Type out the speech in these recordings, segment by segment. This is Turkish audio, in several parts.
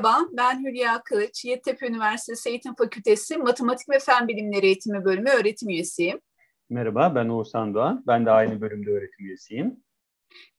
Merhaba, ben Hülya Kılıç, Yeditepe Üniversitesi Eğitim Fakültesi Matematik ve Fen Bilimleri Eğitimi Bölümü öğretim üyesiyim. Merhaba, ben Oğuzhan Doğan. Ben de aynı bölümde öğretim üyesiyim.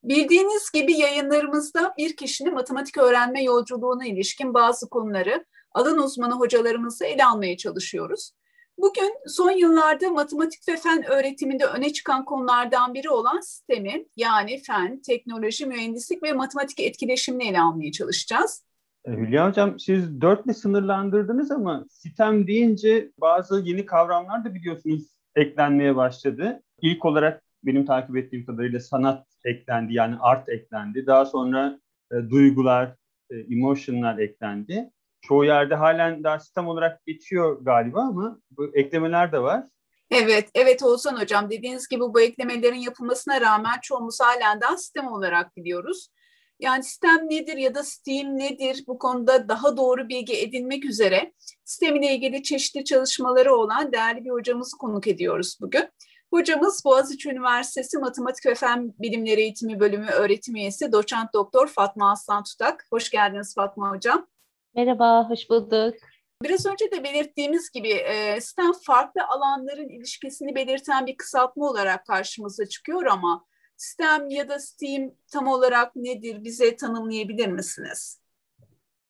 Bildiğiniz gibi yayınlarımızda bir kişinin matematik öğrenme yolculuğuna ilişkin bazı konuları alan uzmanı hocalarımızla ele almaya çalışıyoruz. Bugün son yıllarda matematik ve fen öğretiminde öne çıkan konulardan biri olan sistemi yani fen, teknoloji, mühendislik ve matematik etkileşimini ele almaya çalışacağız. E, Hülya Hocam siz dörtle sınırlandırdınız ama sistem deyince bazı yeni kavramlar da biliyorsunuz eklenmeye başladı. İlk olarak benim takip ettiğim kadarıyla sanat eklendi yani art eklendi. Daha sonra e, duygular, e, emotionlar eklendi. Çoğu yerde halen daha sistem olarak geçiyor galiba ama bu eklemeler de var. Evet, evet Oğuzhan Hocam dediğiniz gibi bu eklemelerin yapılmasına rağmen çoğumuz halen daha sistem olarak biliyoruz. Yani sistem nedir ya da Steam nedir bu konuda daha doğru bilgi edinmek üzere sistem ile ilgili çeşitli çalışmaları olan değerli bir hocamızı konuk ediyoruz bugün. Hocamız Boğaziçi Üniversitesi Matematik ve Fen Bilimleri Eğitimi Bölümü öğretim üyesi doçent doktor Fatma Aslan Tutak. Hoş geldiniz Fatma Hocam. Merhaba, hoş bulduk. Biraz önce de belirttiğimiz gibi e, sistem farklı alanların ilişkisini belirten bir kısaltma olarak karşımıza çıkıyor ama STEM ya da STEAM tam olarak nedir? Bize tanımlayabilir misiniz?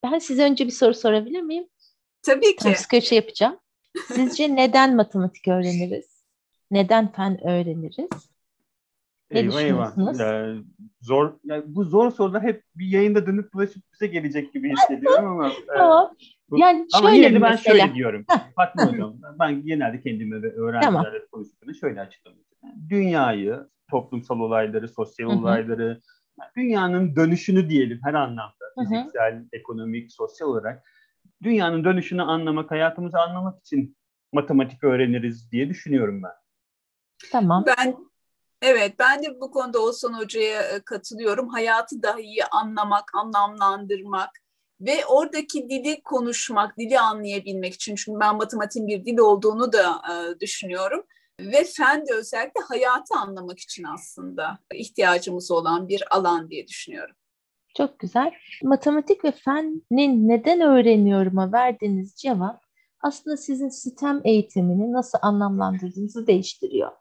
Ben size önce bir soru sorabilir miyim? Tabii ki. Ters köşe yapacağım. Sizce neden matematik öğreniriz? Neden fen öğreniriz? Ne eyvah eyvah. Ee, zor, yani bu zor sorular hep bir yayında dönüp dolaşıp bize gelecek gibi hissediyorum ama. tamam. E, yani ama yine de ben mesela. şöyle diyorum. Fatma Hocam ben genelde kendime ve öğrencilerle tamam. konuştuğumda şöyle açıklamak Dünyayı toplumsal olayları, sosyal Hı-hı. olayları, dünyanın dönüşünü diyelim her anlamda. Hı-hı. Fiziksel, ekonomik, sosyal olarak dünyanın dönüşünü anlamak, hayatımızı anlamak için matematik öğreniriz diye düşünüyorum ben. Tamam. Ben Evet, ben de bu konuda Olsan Hoca'ya e, katılıyorum. Hayatı daha iyi anlamak, anlamlandırmak ve oradaki dili konuşmak, dili anlayabilmek için. Çünkü ben matematiğin bir dil olduğunu da e, düşünüyorum ve fen de özellikle hayatı anlamak için aslında ihtiyacımız olan bir alan diye düşünüyorum. Çok güzel. Matematik ve fenin neden öğreniyorum'a verdiğiniz cevap aslında sizin sistem eğitimini nasıl anlamlandırdığınızı değiştiriyor.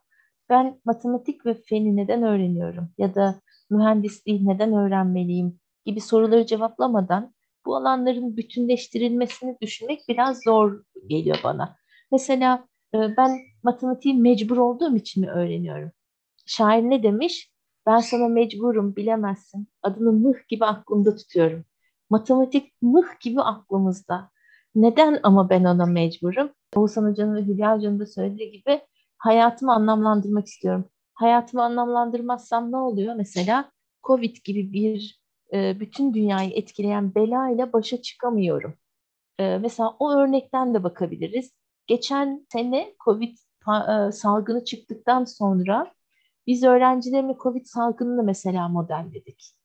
Ben matematik ve feni neden öğreniyorum ya da mühendisliği neden öğrenmeliyim gibi soruları cevaplamadan bu alanların bütünleştirilmesini düşünmek biraz zor geliyor bana. Mesela ee, ben matematiği mecbur olduğum için mi öğreniyorum? Şair ne demiş? Ben sana mecburum bilemezsin. Adını mıh gibi aklımda tutuyorum. Matematik mıh gibi aklımızda. Neden ama ben ona mecburum? Oğuzhan Hoca'nın ve Hülya Hoca'nın da söylediği gibi hayatımı anlamlandırmak istiyorum. Hayatımı anlamlandırmazsam ne oluyor? Mesela Covid gibi bir e, bütün dünyayı etkileyen bela ile başa çıkamıyorum. E, mesela o örnekten de bakabiliriz. Geçen sene COVID e, salgını çıktıktan sonra biz öğrencilerimle COVID salgınını mesela modelledik.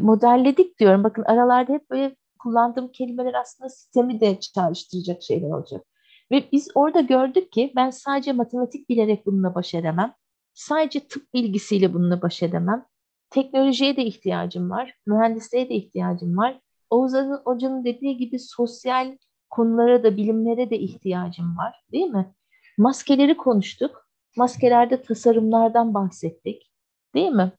Modelledik diyorum. Bakın aralarda hep böyle kullandığım kelimeler aslında sistemi de çağrıştıracak şeyler olacak. Ve biz orada gördük ki ben sadece matematik bilerek bununla baş edemem. Sadece tıp bilgisiyle bununla baş edemem. Teknolojiye de ihtiyacım var. Mühendisliğe de ihtiyacım var. Oğuz Hoca'nın dediği gibi sosyal konulara da bilimlere de ihtiyacım var değil mi? Maskeleri konuştuk. Maskelerde tasarımlardan bahsettik. Değil mi?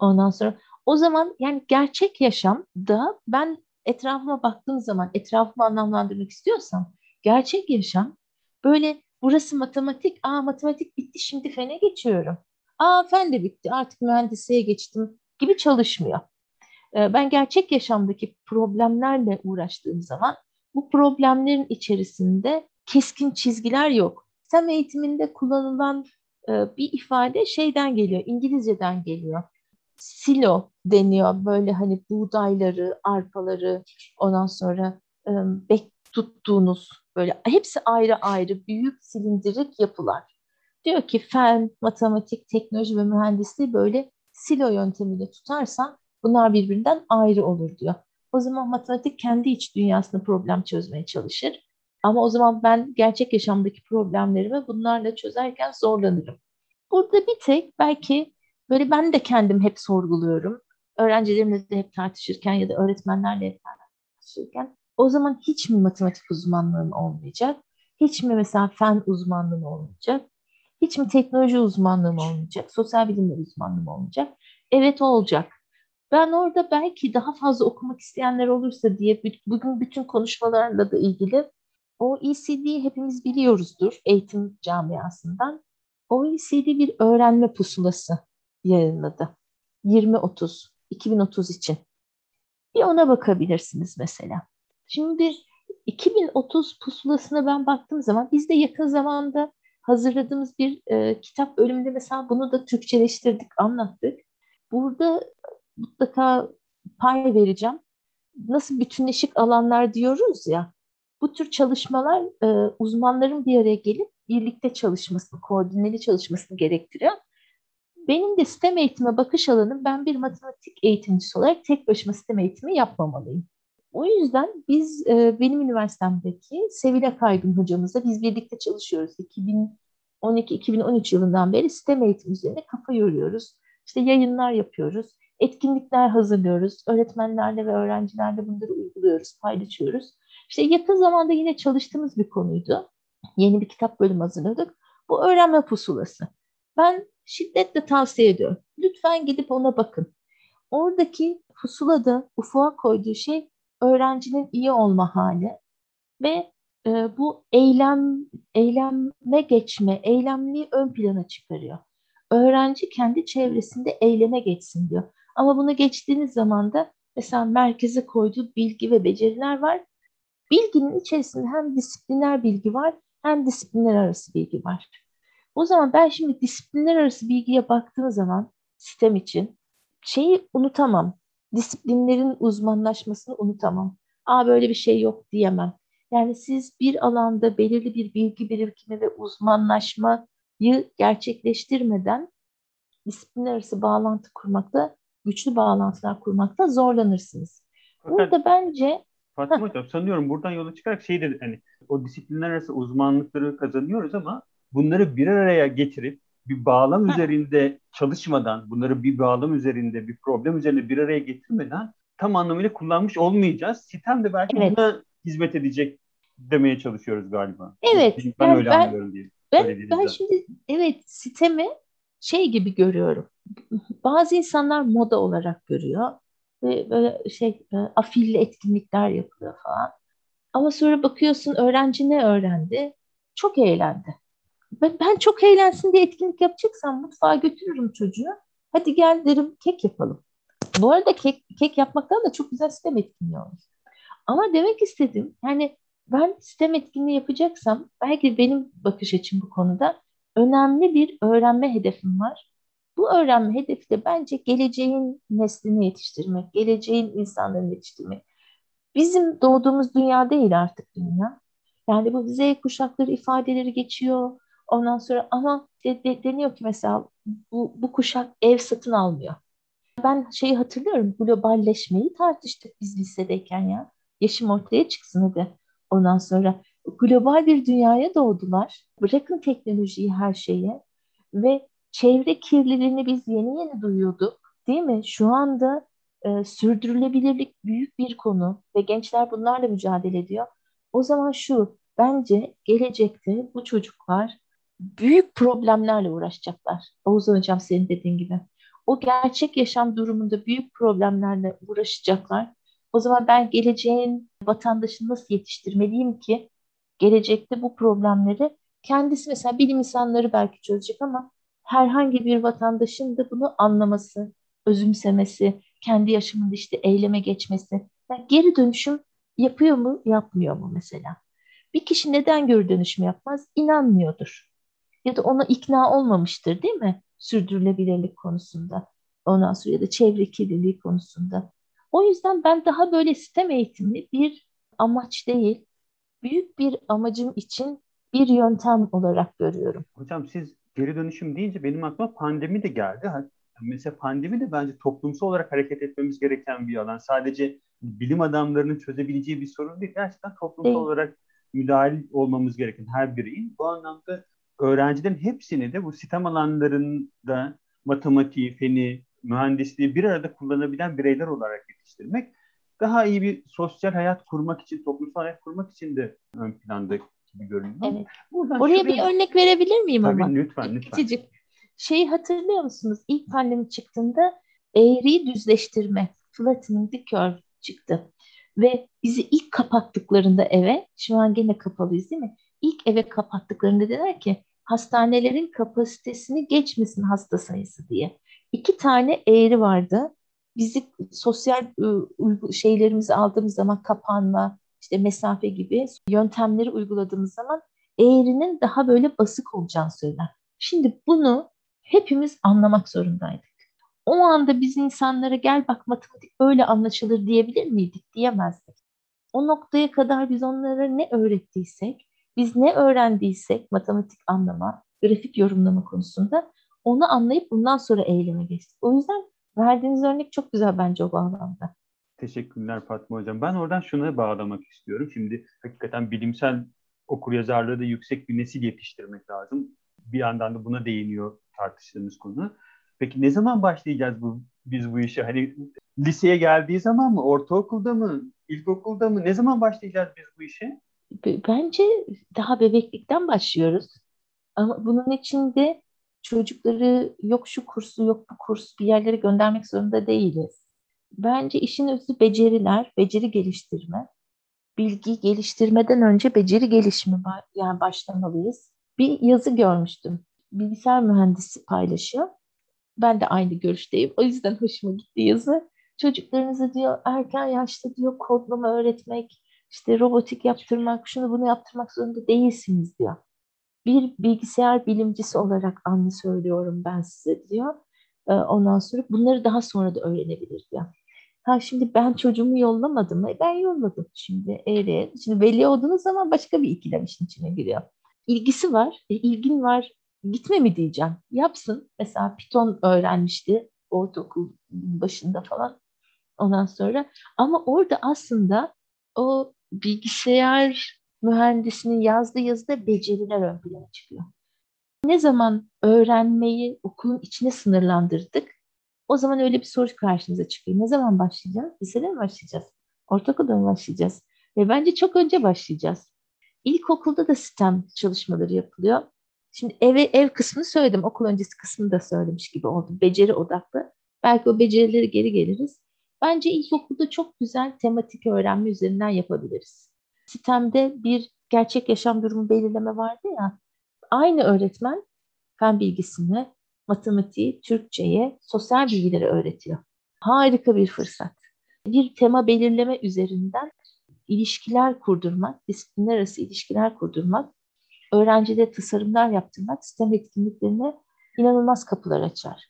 Ondan sonra o zaman yani gerçek yaşamda ben etrafıma baktığım zaman etrafımı anlamlandırmak istiyorsam gerçek yaşam böyle burası matematik, aa matematik bitti şimdi fene geçiyorum. Aa fen de bitti artık mühendisliğe geçtim gibi çalışmıyor. Ee, ben gerçek yaşamdaki problemlerle uğraştığım zaman bu problemlerin içerisinde keskin çizgiler yok. Sem eğitiminde kullanılan e, bir ifade şeyden geliyor, İngilizceden geliyor. Silo deniyor böyle hani buğdayları, arpaları ondan sonra e, bek tuttuğunuz böyle hepsi ayrı ayrı büyük silindirik yapılar. Diyor ki fen, matematik, teknoloji ve mühendisliği böyle silo yöntemiyle tutarsan bunlar birbirinden ayrı olur diyor. O zaman matematik kendi iç dünyasında problem çözmeye çalışır. Ama o zaman ben gerçek yaşamdaki problemlerimi bunlarla çözerken zorlanırım. Burada bir tek belki böyle ben de kendim hep sorguluyorum. Öğrencilerimle de hep tartışırken ya da öğretmenlerle hep tartışırken o zaman hiç mi matematik uzmanlığın olmayacak? Hiç mi mesela fen uzmanlığın olmayacak? Hiç mi teknoloji uzmanlığım olmayacak? Sosyal bilimler uzmanlığım olmayacak? Evet olacak. Ben orada belki daha fazla okumak isteyenler olursa diye bugün bütün konuşmalarla da ilgili OECD hepimiz biliyoruzdur eğitim camiasından. OECD bir öğrenme pusulası yayınladı. 2030, 2030 için. Bir ona bakabilirsiniz mesela. Şimdi 2030 pusulasına ben baktığım zaman biz de yakın zamanda hazırladığımız bir e, kitap bölümünde mesela bunu da Türkçeleştirdik, anlattık. Burada mutlaka pay vereceğim. Nasıl bütünleşik alanlar diyoruz ya, bu tür çalışmalar e, uzmanların bir araya gelip birlikte çalışmasını, koordineli çalışmasını gerektiriyor. Benim de sistem eğitime bakış alanım ben bir matematik eğitimcisi olarak tek başıma sistem eğitimi yapmamalıyım. O yüzden biz e, benim üniversitemdeki Sevile Kaygın hocamızla biz birlikte çalışıyoruz. 2012-2013 yılından beri sistem eğitimi üzerine kafa yoruyoruz. İşte yayınlar yapıyoruz, etkinlikler hazırlıyoruz, öğretmenlerle ve öğrencilerle bunları uyguluyoruz, paylaşıyoruz. İşte yakın zamanda yine çalıştığımız bir konuydu. Yeni bir kitap bölümü hazırladık. Bu öğrenme pusulası. Ben şiddetle tavsiye ediyorum. Lütfen gidip ona bakın. Oradaki pusulada ufuğa koyduğu şey öğrencinin iyi olma hali ve e, bu eylem eyleme geçme, eylemliği ön plana çıkarıyor. Öğrenci kendi çevresinde eyleme geçsin diyor. Ama bunu geçtiğiniz zaman da mesela merkeze koyduğu bilgi ve beceriler var. Bilginin içerisinde hem disipliner bilgi var hem disiplinler arası bilgi var. O zaman ben şimdi disiplinler arası bilgiye baktığım zaman sistem için şeyi unutamam. Disiplinlerin uzmanlaşmasını unutamam. Aa böyle bir şey yok diyemem. Yani siz bir alanda belirli bir bilgi birikimi ve uzmanlaşmayı gerçekleştirmeden disiplinler arası bağlantı kurmakta, güçlü bağlantılar kurmakta zorlanırsınız. Burada bence Fatma Hocam sanıyorum buradan yola çıkarak şey dedi hani o disiplinler arası uzmanlıkları kazanıyoruz ama bunları bir araya getirip bir bağlam üzerinde çalışmadan, bunları bir bağlam üzerinde, bir problem üzerinde bir araya getirmeden tam anlamıyla kullanmış olmayacağız. Sistem de belki evet. buna hizmet edecek demeye çalışıyoruz galiba. Evet. Ben yani öyle ben, anlıyorum diye. Ben, ben şimdi evet sistemi şey gibi görüyorum. Bazı insanlar moda olarak görüyor ve böyle şey e, afilli etkinlikler yapılıyor falan. Ama sonra bakıyorsun öğrenci ne öğrendi? Çok eğlendi. Ben, ben çok eğlensin diye etkinlik yapacaksam mutfağa götürürüm çocuğu. Hadi gel derim kek yapalım. Bu arada kek, kek yapmaktan da çok güzel sistem etkinliği olur. Ama demek istedim yani ben sistem etkinliği yapacaksam belki benim bakış açım bu konuda önemli bir öğrenme hedefim var. Bu öğrenme hedefi de bence geleceğin neslini yetiştirmek, geleceğin insanlarını yetiştirmek. Bizim doğduğumuz dünya değil artık dünya. Yani bu Z kuşakları ifadeleri geçiyor. Ondan sonra ama de, de, deniyor ki mesela bu, bu kuşak ev satın almıyor. Ben şeyi hatırlıyorum globalleşmeyi tartıştık biz lisedeyken ya. Yaşım ortaya çıksın hadi. Ondan sonra global bir dünyaya doğdular. Bırakın teknolojiyi her şeye ve çevre kirliliğini biz yeni yeni duyuyorduk. Değil mi? Şu anda e, sürdürülebilirlik büyük bir konu ve gençler bunlarla mücadele ediyor. O zaman şu, bence gelecekte bu çocuklar büyük problemlerle uğraşacaklar. Oğuzhan Hocam senin dediğin gibi. O gerçek yaşam durumunda büyük problemlerle uğraşacaklar. O zaman ben geleceğin vatandaşını nasıl yetiştirmeliyim ki gelecekte bu problemleri kendisi mesela bilim insanları belki çözecek ama herhangi bir vatandaşın da bunu anlaması, özümsemesi, kendi yaşamında işte eyleme geçmesi. Yani geri dönüşüm yapıyor mu, yapmıyor mu mesela? Bir kişi neden geri dönüşüm yapmaz? İnanmıyordur. Ya da ona ikna olmamıştır değil mi? Sürdürülebilirlik konusunda. Ondan sonra ya da çevre kirliliği konusunda. O yüzden ben daha böyle sistem eğitimi bir amaç değil, büyük bir amacım için bir yöntem olarak görüyorum. Hocam siz geri dönüşüm deyince benim aklıma pandemi de geldi. Mesela pandemi de bence toplumsal olarak hareket etmemiz gereken bir alan. Sadece bilim adamlarının çözebileceği bir sorun değil. Gerçekten toplumsal evet. olarak müdahil olmamız gereken her bireyin. Bu anlamda öğrencilerin hepsini de bu sistem alanlarında matematiği, feni, mühendisliği bir arada kullanabilen bireyler olarak yetiştirmek daha iyi bir sosyal hayat kurmak için, toplumsal hayat kurmak için de ön planda gibi görünüyor. Evet. Buradan Oraya şuraya... bir örnek verebilir miyim Tabii, ama? lütfen lütfen. Küçücük. Şeyi hatırlıyor musunuz? İlk pandemi çıktığında eğriyi düzleştirme, flattening the curve çıktı. Ve bizi ilk kapattıklarında eve, şu an gene kapalıyız değil mi? İlk eve kapattıklarında dediler ki hastanelerin kapasitesini geçmesin hasta sayısı diye. İki tane eğri vardı. Bizi sosyal ıı, şeylerimizi aldığımız zaman kapanma, işte mesafe gibi yöntemleri uyguladığımız zaman eğrinin daha böyle basık olacağını söyler. Şimdi bunu hepimiz anlamak zorundaydık. O anda biz insanlara gel bak matematik öyle anlaşılır diyebilir miydik? Diyemezdik. O noktaya kadar biz onlara ne öğrettiysek, biz ne öğrendiysek matematik anlama, grafik yorumlama konusunda onu anlayıp bundan sonra eyleme geçtik. O yüzden verdiğiniz örnek çok güzel bence o bağlamda. Teşekkürler Fatma Hocam. Ben oradan şuna bağlamak istiyorum. Şimdi hakikaten bilimsel okuryazarlığı da yüksek bir nesil yetiştirmek lazım. Bir yandan da buna değiniyor tartıştığımız konu. Peki ne zaman başlayacağız bu biz bu işe? Hani liseye geldiği zaman mı, ortaokulda mı, ilkokulda mı? Ne zaman başlayacağız biz bu işe? Bence daha bebeklikten başlıyoruz. Ama bunun için de çocukları yok şu kursu yok bu kurs bir yerlere göndermek zorunda değiliz. Bence işin özü beceriler, beceri geliştirme. Bilgi geliştirmeden önce beceri gelişimi yani başlamalıyız. Bir yazı görmüştüm. Bilgisayar mühendisi paylaşıyor. Ben de aynı görüşteyim. O yüzden hoşuma gitti yazı. Çocuklarınızı diyor erken yaşta diyor kodlama öğretmek, işte robotik yaptırmak, şunu bunu yaptırmak zorunda değilsiniz diyor. Bir bilgisayar bilimcisi olarak anlı söylüyorum ben size diyor. Ee, ondan sonra bunları daha sonra da öğrenebilir diyor. Ha şimdi ben çocuğumu yollamadım mı? E, ben yolladım şimdi eğri. Şimdi veli olduğunuz zaman başka bir ikilem işin içine giriyor. İlgisi var, e, ilgin var. Gitme mi diyeceğim? Yapsın. Mesela Python öğrenmişti ortaokul başında falan. Ondan sonra ama orada aslında o bilgisayar mühendisinin yazdığı yazıda beceriler ön plana çıkıyor. Ne zaman öğrenmeyi okulun içine sınırlandırdık, o zaman öyle bir soru karşımıza çıkıyor. Ne zaman başlayacağız? Lisede mi başlayacağız? Ortaokulda mı başlayacağız? Ve bence çok önce başlayacağız. İlkokulda da sistem çalışmaları yapılıyor. Şimdi eve ev kısmını söyledim. Okul öncesi kısmını da söylemiş gibi oldum. Beceri odaklı. Belki o becerileri geri geliriz. Bence ilkokulda çok güzel tematik öğrenme üzerinden yapabiliriz. Sistemde bir gerçek yaşam durumu belirleme vardı ya. Aynı öğretmen fen bilgisini, matematiği, Türkçe'ye, sosyal bilgileri öğretiyor. Harika bir fırsat. Bir tema belirleme üzerinden ilişkiler kurdurmak, disiplinler arası ilişkiler kurdurmak, öğrencide tasarımlar yaptırmak sistem etkinliklerine inanılmaz kapılar açar.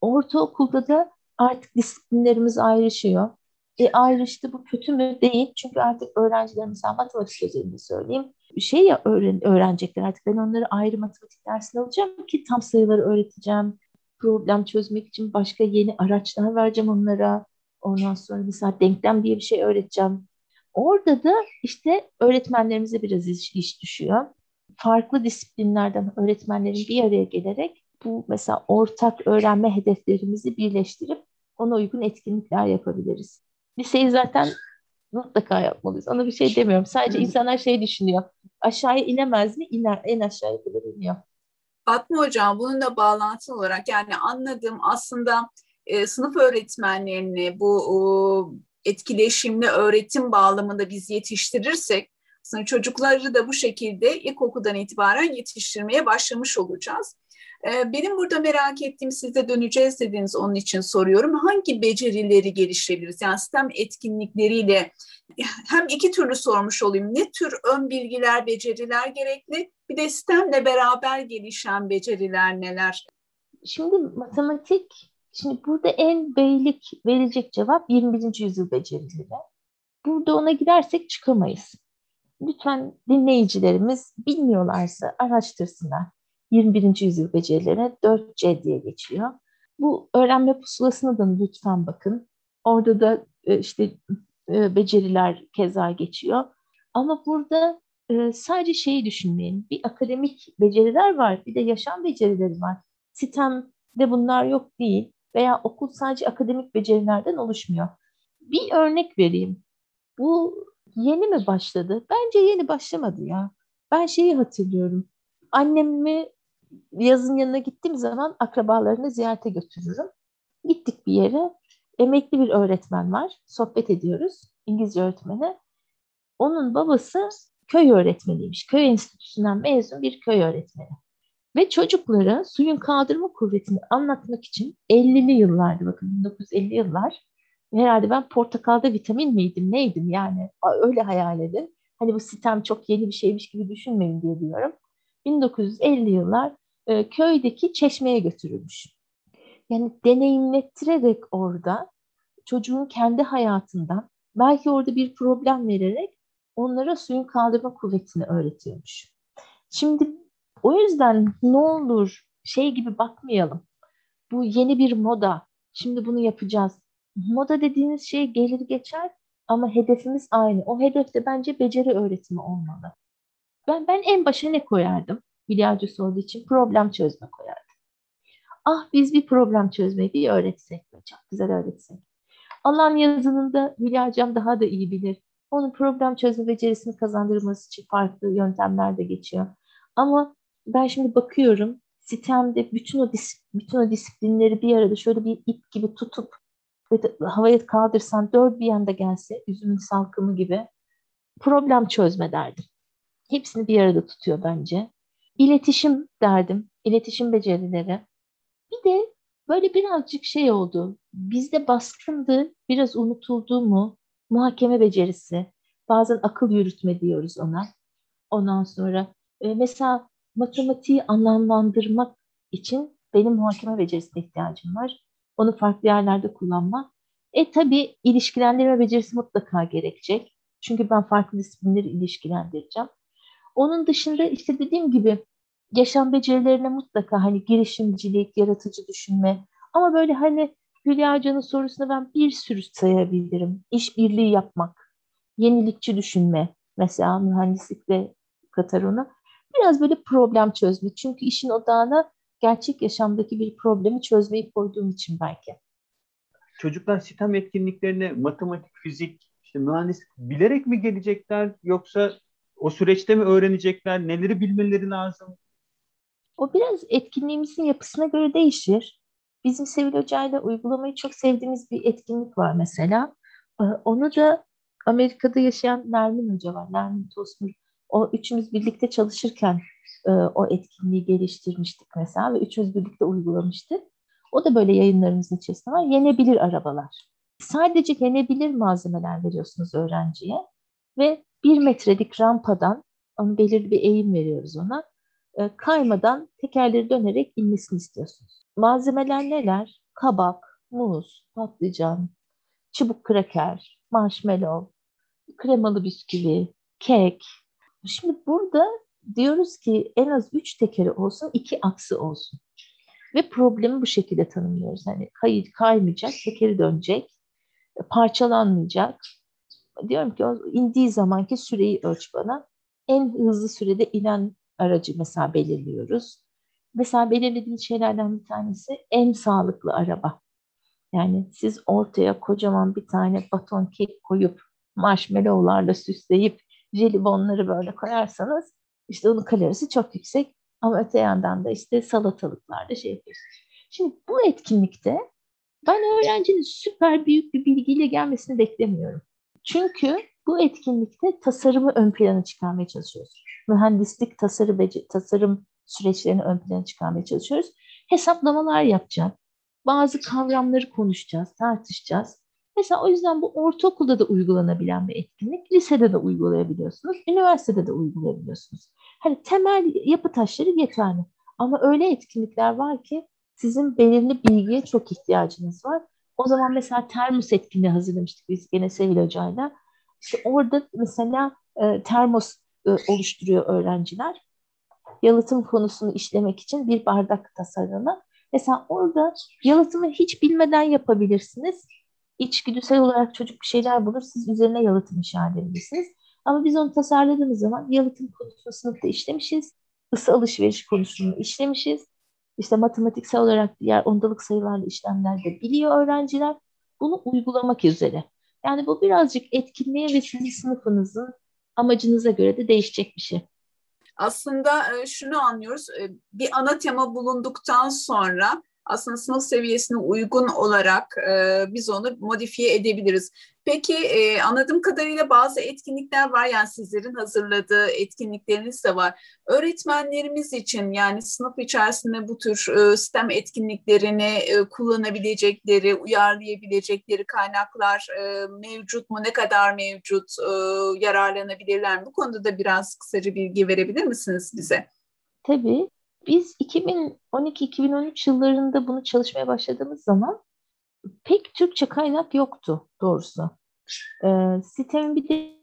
Ortaokulda da artık disiplinlerimiz ayrışıyor. E ayrıştı bu kötü mü? Değil. Çünkü artık öğrenciler mesela matematik özelinde söyleyeyim. Şey ya öğren öğrenecekler artık. Ben onları ayrı matematik dersine alacağım ki tam sayıları öğreteceğim. Problem çözmek için başka yeni araçlar vereceğim onlara. Ondan sonra mesela denklem diye bir şey öğreteceğim. Orada da işte öğretmenlerimize biraz iş, iş düşüyor. Farklı disiplinlerden öğretmenlerin bir araya gelerek bu mesela ortak öğrenme hedeflerimizi birleştirip ona uygun etkinlikler yapabiliriz. Liseyi zaten mutlaka yapmalıyız. Ona bir şey demiyorum. Sadece insanlar şey düşünüyor. Aşağıya inemez mi? İner. En aşağıya kadar iniyor. Fatma Hocam bununla bağlantılı olarak yani anladığım aslında e, sınıf öğretmenlerini bu e, etkileşimli öğretim bağlamında biz yetiştirirsek aslında çocukları da bu şekilde ilkokuldan itibaren yetiştirmeye başlamış olacağız. Ee, benim burada merak ettiğim size döneceğiz dediğiniz onun için soruyorum. Hangi becerileri geliştirebiliriz? Yani sistem etkinlikleriyle hem iki türlü sormuş olayım. Ne tür ön bilgiler, beceriler gerekli? Bir de sistemle beraber gelişen beceriler neler? Şimdi matematik, şimdi burada en beylik verecek cevap 21. yüzyıl becerileri. Burada ona gidersek çıkamayız. Lütfen dinleyicilerimiz bilmiyorlarsa araştırsınlar. 21. yüzyıl becerilerine 4C diye geçiyor. Bu öğrenme pusulasına da lütfen bakın. Orada da e, işte e, beceriler keza geçiyor. Ama burada e, sadece şeyi düşünmeyin. Bir akademik beceriler var, bir de yaşam becerileri var. Sistemde bunlar yok değil veya okul sadece akademik becerilerden oluşmuyor. Bir örnek vereyim. Bu yeni mi başladı? Bence yeni başlamadı ya. Ben şeyi hatırlıyorum. Annemi yazın yanına gittiğim zaman akrabalarını ziyarete götürürüm. Gittik bir yere. Emekli bir öğretmen var. Sohbet ediyoruz. İngilizce öğretmeni. Onun babası köy öğretmeniymiş. Köy enstitüsünden mezun bir köy öğretmeni. Ve çocuklara suyun kaldırma kuvvetini anlatmak için 50'li yıllardı bakın 1950 yıllar. Herhalde ben portakalda vitamin miydim neydim yani öyle hayal edin. Hani bu sistem çok yeni bir şeymiş gibi düşünmeyin diye diyorum. 1950 yıllar e, köydeki çeşmeye götürülmüş. Yani deneyimlettirerek orada çocuğun kendi hayatından belki orada bir problem vererek onlara suyun kaldırma kuvvetini öğretiyormuş. Şimdi o yüzden ne olur şey gibi bakmayalım. Bu yeni bir moda. Şimdi bunu yapacağız. Moda dediğiniz şey gelir geçer ama hedefimiz aynı. O hedef de bence beceri öğretimi olmalı. Ben ben en başa ne koyardım? Bilyacısı olduğu için problem çözme koyardım. Ah biz bir problem çözmeyi bir öğretsek. Çok güzel öğretsek. Allah'ın yazınında Hülya Hocam daha da iyi bilir. Onun problem çözme becerisini kazandırması için farklı yöntemler de geçiyor. Ama ben şimdi bakıyorum sistemde bütün o bütün o disiplinleri bir arada şöyle bir ip gibi tutup havaya kaldırsan dört bir yanda gelse üzümün salkımı gibi problem çözme derdim. Hepsini bir arada tutuyor bence. İletişim derdim. İletişim becerileri. Bir de böyle birazcık şey oldu. Bizde baskındı, biraz unutuldu mu? Muhakeme becerisi. Bazen akıl yürütme diyoruz ona. Ondan sonra e, mesela matematiği anlamlandırmak için benim muhakeme becerisine ihtiyacım var. Onu farklı yerlerde kullanmak. E tabi ilişkilendirme becerisi mutlaka gerekecek. Çünkü ben farklı disiplinleri ilişkilendireceğim. Onun dışında işte dediğim gibi yaşam becerilerine mutlaka hani girişimcilik, yaratıcı düşünme ama böyle hani Hülya Hoca'nın sorusuna ben bir sürü sayabilirim. İşbirliği yapmak, yenilikçi düşünme mesela mühendislikle katar ona. Biraz böyle problem çözme. Çünkü işin odağına gerçek yaşamdaki bir problemi çözmeyi koyduğum için belki. Çocuklar sistem etkinliklerine matematik, fizik, işte mühendislik bilerek mi gelecekler yoksa o süreçte mi öğrenecekler? Neleri bilmeleri lazım? O biraz etkinliğimizin yapısına göre değişir. Bizim Sevil Hoca ile uygulamayı çok sevdiğimiz bir etkinlik var mesela. Ee, onu da Amerika'da yaşayan Nermin Hoca var. Nermin Tosmur. O üçümüz birlikte çalışırken e, o etkinliği geliştirmiştik mesela ve üçümüz birlikte uygulamıştık. O da böyle yayınlarımızın içerisinde var. Yenebilir arabalar. Sadece yenebilir malzemeler veriyorsunuz öğrenciye ve bir metrelik rampadan onun belirli bir eğim veriyoruz ona. E, kaymadan tekerleri dönerek inmesini istiyorsunuz. Malzemeler neler? Kabak, muz, patlıcan, çubuk kraker, marshmallow, kremalı bisküvi, kek. Şimdi burada diyoruz ki en az üç tekeri olsun, iki aksı olsun. Ve problemi bu şekilde tanımlıyoruz. Hani kay, kaymayacak, tekeri dönecek, parçalanmayacak. Diyorum ki indiği zamanki süreyi ölç bana. En hızlı sürede inen aracı mesela belirliyoruz. Mesela belirlediğimiz şeylerden bir tanesi en sağlıklı araba. Yani siz ortaya kocaman bir tane baton kek koyup marshmallowlarla süsleyip jelibonları böyle koyarsanız işte onun kalorisi çok yüksek ama öte yandan da işte salatalıklarda şey yapıyorsunuz. Şimdi bu etkinlikte ben öğrencinin süper büyük bir bilgiyle gelmesini beklemiyorum. Çünkü bu etkinlikte tasarımı ön plana çıkarmaya çalışıyoruz. Mühendislik, tasarım, tasarım süreçlerini ön plana çıkarmaya çalışıyoruz. Hesaplamalar yapacağız. Bazı kavramları konuşacağız, tartışacağız. Mesela o yüzden bu ortaokulda da uygulanabilen bir etkinlik. Lisede de uygulayabiliyorsunuz, üniversitede de uygulayabiliyorsunuz. Hani temel yapı taşları yeterli. Ama öyle etkinlikler var ki sizin belirli bilgiye çok ihtiyacınız var. O zaman mesela termos etkinliği hazırlamıştık biz gene Sevil Hoca'yla. İşte orada mesela e, termos oluşturuyor öğrenciler. Yalıtım konusunu işlemek için bir bardak tasarımı. Mesela orada yalıtımı hiç bilmeden yapabilirsiniz. İçgüdüsel olarak çocuk bir şeyler bulur, siz üzerine yalıtım inşa edebilirsiniz. Ama biz onu tasarladığımız zaman yalıtım konusunu sınıfta işlemişiz. ısı alışveriş konusunu işlemişiz. İşte matematiksel olarak diğer ondalık sayılarla işlemlerde biliyor öğrenciler. Bunu uygulamak üzere. Yani bu birazcık etkinliğe ve sizin sınıfınızın amacınıza göre de değişecek bir şey. Aslında e, şunu anlıyoruz, e, bir ana tema bulunduktan sonra aslında sınıf seviyesine uygun olarak e, biz onu modifiye edebiliriz. Peki e, anladığım kadarıyla bazı etkinlikler var yani sizlerin hazırladığı etkinlikleriniz de var. Öğretmenlerimiz için yani sınıf içerisinde bu tür e, STEM etkinliklerini e, kullanabilecekleri, uyarlayabilecekleri kaynaklar e, mevcut mu? Ne kadar mevcut? E, yararlanabilirler mi? Bu konuda da biraz kısaca bilgi verebilir misiniz bize? Tabii. Biz 2012-2013 yıllarında bunu çalışmaya başladığımız zaman pek Türkçe kaynak yoktu doğrusu. E, sitemin bir de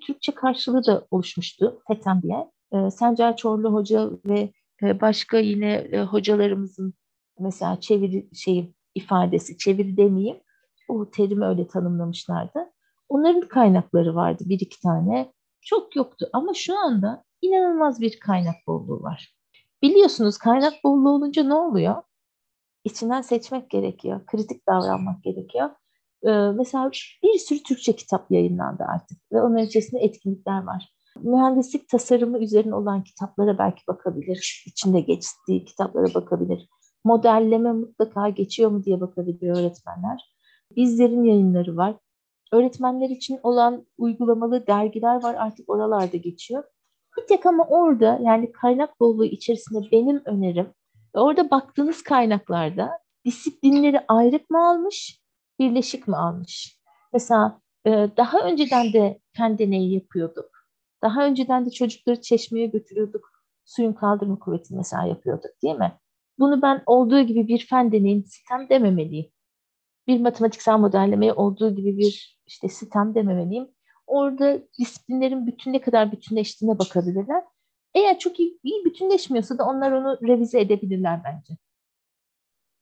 Türkçe karşılığı da oluşmuştu FETEM diye. E, Sencer Çorlu Hoca ve e, başka yine e, hocalarımızın mesela çeviri şeyi ifadesi, çeviri demeyeyim, o terimi öyle tanımlamışlardı. Onların kaynakları vardı bir iki tane. Çok yoktu ama şu anda inanılmaz bir kaynak bolluğu var. Biliyorsunuz kaynak bolluğu olunca ne oluyor? İçinden seçmek gerekiyor, kritik davranmak gerekiyor. Ee, mesela bir sürü Türkçe kitap yayınlandı artık ve onun içerisinde etkinlikler var. Mühendislik tasarımı üzerine olan kitaplara belki bakabilir, içinde geçtiği kitaplara bakabilir. Modelleme mutlaka geçiyor mu diye bakabilir öğretmenler. Bizlerin yayınları var. Öğretmenler için olan uygulamalı dergiler var artık oralarda geçiyor. Bir tek ama orada yani kaynak bolluğu içerisinde benim önerim orada baktığınız kaynaklarda disiplinleri ayrık mı almış, birleşik mi almış? Mesela e, daha önceden de fen deneyi yapıyorduk. Daha önceden de çocukları çeşmeye götürüyorduk. Suyun kaldırma kuvvetini mesela yapıyorduk değil mi? Bunu ben olduğu gibi bir fen deneyin sistem dememeliyim. Bir matematiksel modellemeye olduğu gibi bir işte sistem dememeliyim orada disiplinlerin bütün ne kadar bütünleştiğine bakabilirler. Eğer çok iyi, iyi bütünleşmiyorsa da onlar onu revize edebilirler bence.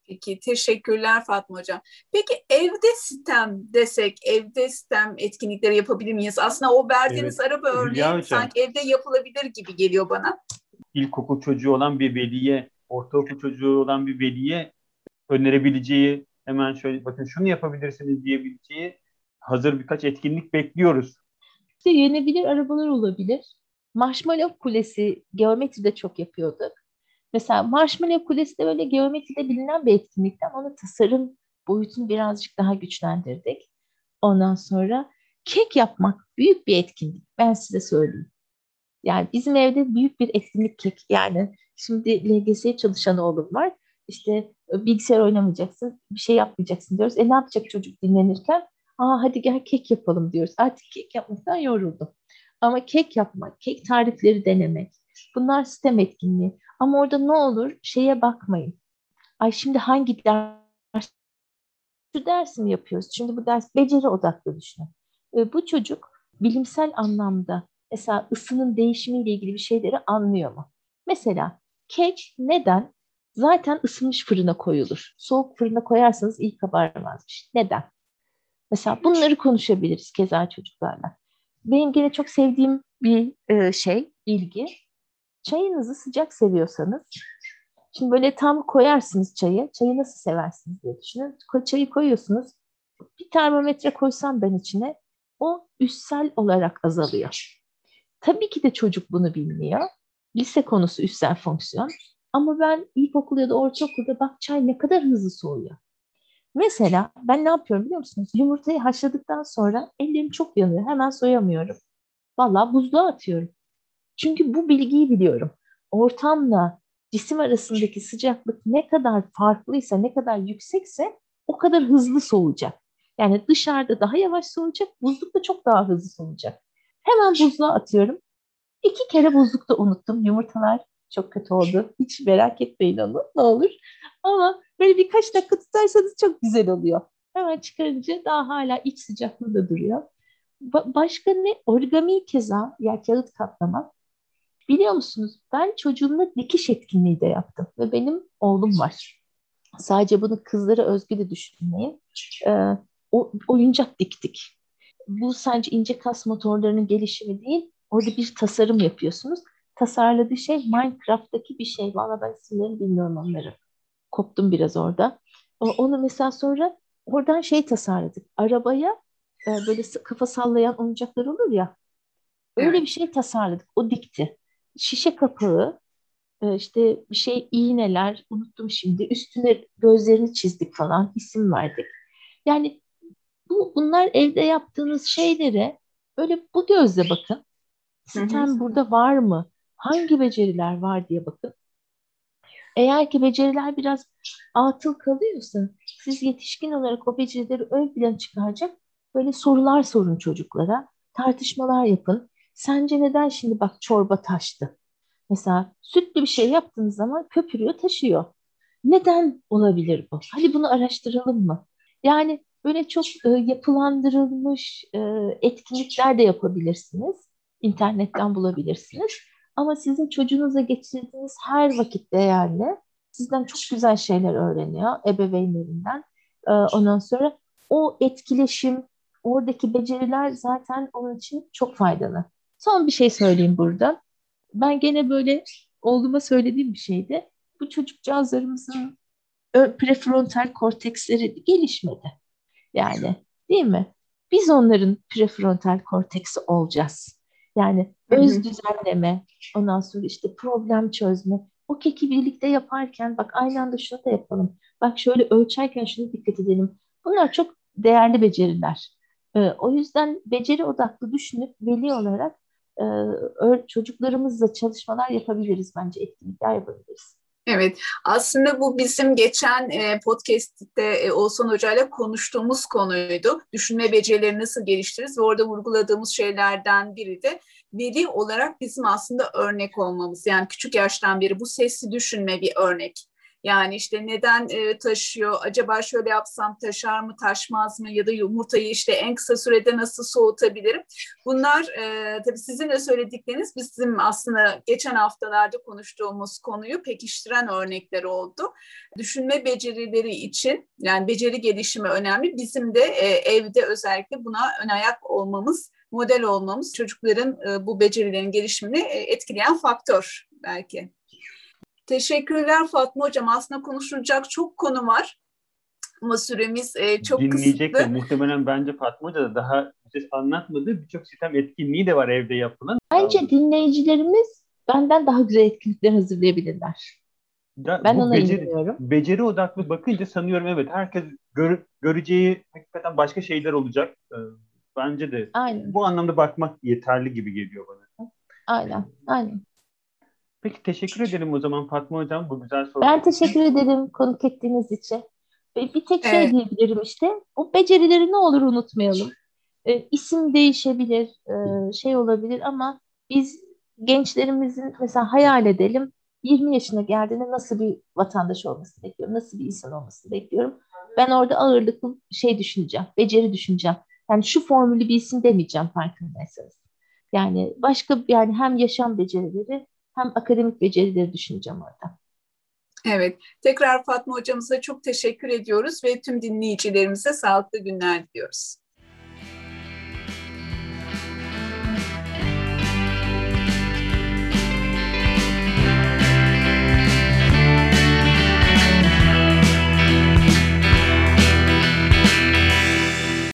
Peki teşekkürler Fatma Hocam. Peki evde sistem desek, evde sistem etkinlikleri yapabilir miyiz? Aslında o verdiğiniz evet. araba örneği sanki evde yapılabilir gibi geliyor bana. İlkokul çocuğu olan bir veliye, ortaokul çocuğu olan bir veliye önerebileceği hemen şöyle bakın şunu yapabilirsiniz diyebileceği hazır birkaç etkinlik bekliyoruz. İşte yenebilir arabalar olabilir. Marshmallow Kulesi geometride çok yapıyorduk. Mesela Marshmallow Kulesi de böyle geometride bilinen bir etkinlikti ama onu tasarım boyutunu birazcık daha güçlendirdik. Ondan sonra kek yapmak büyük bir etkinlik. Ben size söyleyeyim. Yani bizim evde büyük bir etkinlik kek. Yani şimdi LGS çalışan oğlum var. İşte bilgisayar oynamayacaksın, bir şey yapmayacaksın diyoruz. E ne yapacak çocuk dinlenirken? Aa hadi gel kek yapalım diyoruz. Artık kek yapmaktan yoruldum. Ama kek yapmak, kek tarifleri denemek, bunlar sistem etkinliği. Ama orada ne olur şeye bakmayın. Ay şimdi hangi ders şu ders mi yapıyoruz? Şimdi bu ders beceri odaklı düşünün. E, bu çocuk bilimsel anlamda mesela ısının değişimiyle ilgili bir şeyleri anlıyor mu? Mesela kek neden? Zaten ısınmış fırına koyulur. Soğuk fırına koyarsanız iyi kabarmazmış. Neden? Mesela bunları konuşabiliriz keza çocuklarla. Benim gene çok sevdiğim bir e, şey, bilgi. Çayınızı sıcak seviyorsanız, şimdi böyle tam koyarsınız çayı, çayı nasıl seversiniz diye düşünün. Çayı koyuyorsunuz, bir termometre koysam ben içine, o üssel olarak azalıyor. Tabii ki de çocuk bunu bilmiyor. Lise konusu üssel fonksiyon. Ama ben ilkokul ya da ortaokulda bak çay ne kadar hızlı soğuyor. Mesela ben ne yapıyorum biliyor musunuz? Yumurtayı haşladıktan sonra ellerim çok yanıyor. Hemen soyamıyorum. Vallahi buzluğa atıyorum. Çünkü bu bilgiyi biliyorum. Ortamla cisim arasındaki sıcaklık ne kadar farklıysa, ne kadar yüksekse o kadar hızlı soğuyacak. Yani dışarıda daha yavaş soğuyacak, buzlukta çok daha hızlı soğuyacak. Hemen buzluğa atıyorum. İki kere buzlukta unuttum. Yumurtalar çok kötü oldu. Hiç merak etmeyin onu ne olur. Ama böyle birkaç dakika tutarsanız çok güzel oluyor. Hemen çıkarınca daha hala iç sıcaklığı da duruyor. Ba- başka ne? Origami keza ya kağıt katlama. Biliyor musunuz ben çocuğumla dikiş etkinliği de yaptım ve benim oğlum var. Sadece bunu kızlara özgü de düşünmeyin. Ee, o, oyuncak diktik. Bu sadece ince kas motorlarının gelişimi değil, orada bir tasarım yapıyorsunuz tasarladığı şey Minecraft'taki bir şey. Valla ben isimlerini bilmiyorum onları. Koptum biraz orada. Onu mesela sonra oradan şey tasarladık. Arabaya e, böyle kafa sallayan oyuncaklar olur ya. Öyle bir şey tasarladık. O dikti. Şişe kapağı, e, işte bir şey iğneler, unuttum şimdi. Üstüne gözlerini çizdik falan, isim verdik. Yani bu bunlar evde yaptığınız şeylere böyle bu gözle bakın. Sistem burada var mı? Hangi beceriler var diye bakın. Eğer ki beceriler biraz atıl kalıyorsa siz yetişkin olarak o becerileri ön plana çıkaracak böyle sorular sorun çocuklara. Tartışmalar yapın. Sence neden şimdi bak çorba taştı? Mesela sütlü bir şey yaptığınız zaman köpürüyor, taşıyor. Neden olabilir bu? Hadi bunu araştıralım mı? Yani böyle çok e, yapılandırılmış e, etkinlikler de yapabilirsiniz. İnternetten bulabilirsiniz. Ama sizin çocuğunuza geçirdiğiniz her vakit değerli. Sizden çok güzel şeyler öğreniyor ebeveynlerinden. E, ondan sonra o etkileşim, oradaki beceriler zaten onun için çok faydalı. Son bir şey söyleyeyim burada. Ben gene böyle oğluma söylediğim bir şeydi. Bu çocukcağızlarımızın prefrontal korteksleri gelişmedi. Yani değil mi? Biz onların prefrontal korteksi olacağız. Yani öz düzenleme, ondan sonra işte problem çözme. O keki birlikte yaparken bak aynı anda şunu da yapalım. Bak şöyle ölçerken şunu dikkat edelim. Bunlar çok değerli beceriler. Ee, o yüzden beceri odaklı düşünüp veli olarak e, çocuklarımızla çalışmalar yapabiliriz bence, etkinlikler yapabiliriz. Evet, aslında bu bizim geçen e, podcast'te e, Oğuzhan Hoca ile konuştuğumuz konuydu. Düşünme becerileri nasıl geliştiririz ve orada vurguladığımız şeylerden biri de veri olarak bizim aslında örnek olmamız. Yani küçük yaştan beri bu sesli düşünme bir örnek. Yani işte neden e, taşıyor, acaba şöyle yapsam taşar mı, taşmaz mı ya da yumurtayı işte en kısa sürede nasıl soğutabilirim? Bunlar e, tabii sizin de söyledikleriniz bizim aslında geçen haftalarda konuştuğumuz konuyu pekiştiren örnekler oldu. Düşünme becerileri için yani beceri gelişimi önemli. Bizim de e, evde özellikle buna ön ayak olmamız model olmamız çocukların e, bu becerilerin gelişimini e, etkileyen faktör belki. Teşekkürler Fatma Hocam. Aslında konuşulacak çok konu var. Ama süremiz e, çok Dinleyecek kısıtlı. de muhtemelen bence Fatma Hoca da daha bize anlatmadığı birçok sistem etkinliği de var evde yapılan. Bence dinleyicilerimiz benden daha güzel etkinlikler hazırlayabilirler. Da, ben ona beceri, inanıyorum. Beceri odaklı bakınca sanıyorum evet herkes gör, göreceği hakikaten başka şeyler olacak. Ee, bence de aynen. bu anlamda bakmak yeterli gibi geliyor bana. Aynen, aynen. Peki teşekkür ederim o zaman Fatma Hocam bu güzel soru. Ben teşekkür ederim konuk ettiğiniz için. Bir tek şey evet. diyebilirim işte. O becerileri ne olur unutmayalım. E, isim değişebilir, e, şey olabilir ama biz gençlerimizin mesela hayal edelim 20 yaşına geldiğinde nasıl bir vatandaş olmasını bekliyorum, nasıl bir insan olmasını bekliyorum. Ben orada ağırlıklı şey düşüneceğim, beceri düşüneceğim. Yani şu formülü bilsin demeyeceğim farkındaysanız. Yani başka yani hem yaşam becerileri hem akademik becerileri düşüneceğim orada. Evet, tekrar Fatma hocamıza çok teşekkür ediyoruz ve tüm dinleyicilerimize sağlıklı günler diliyoruz.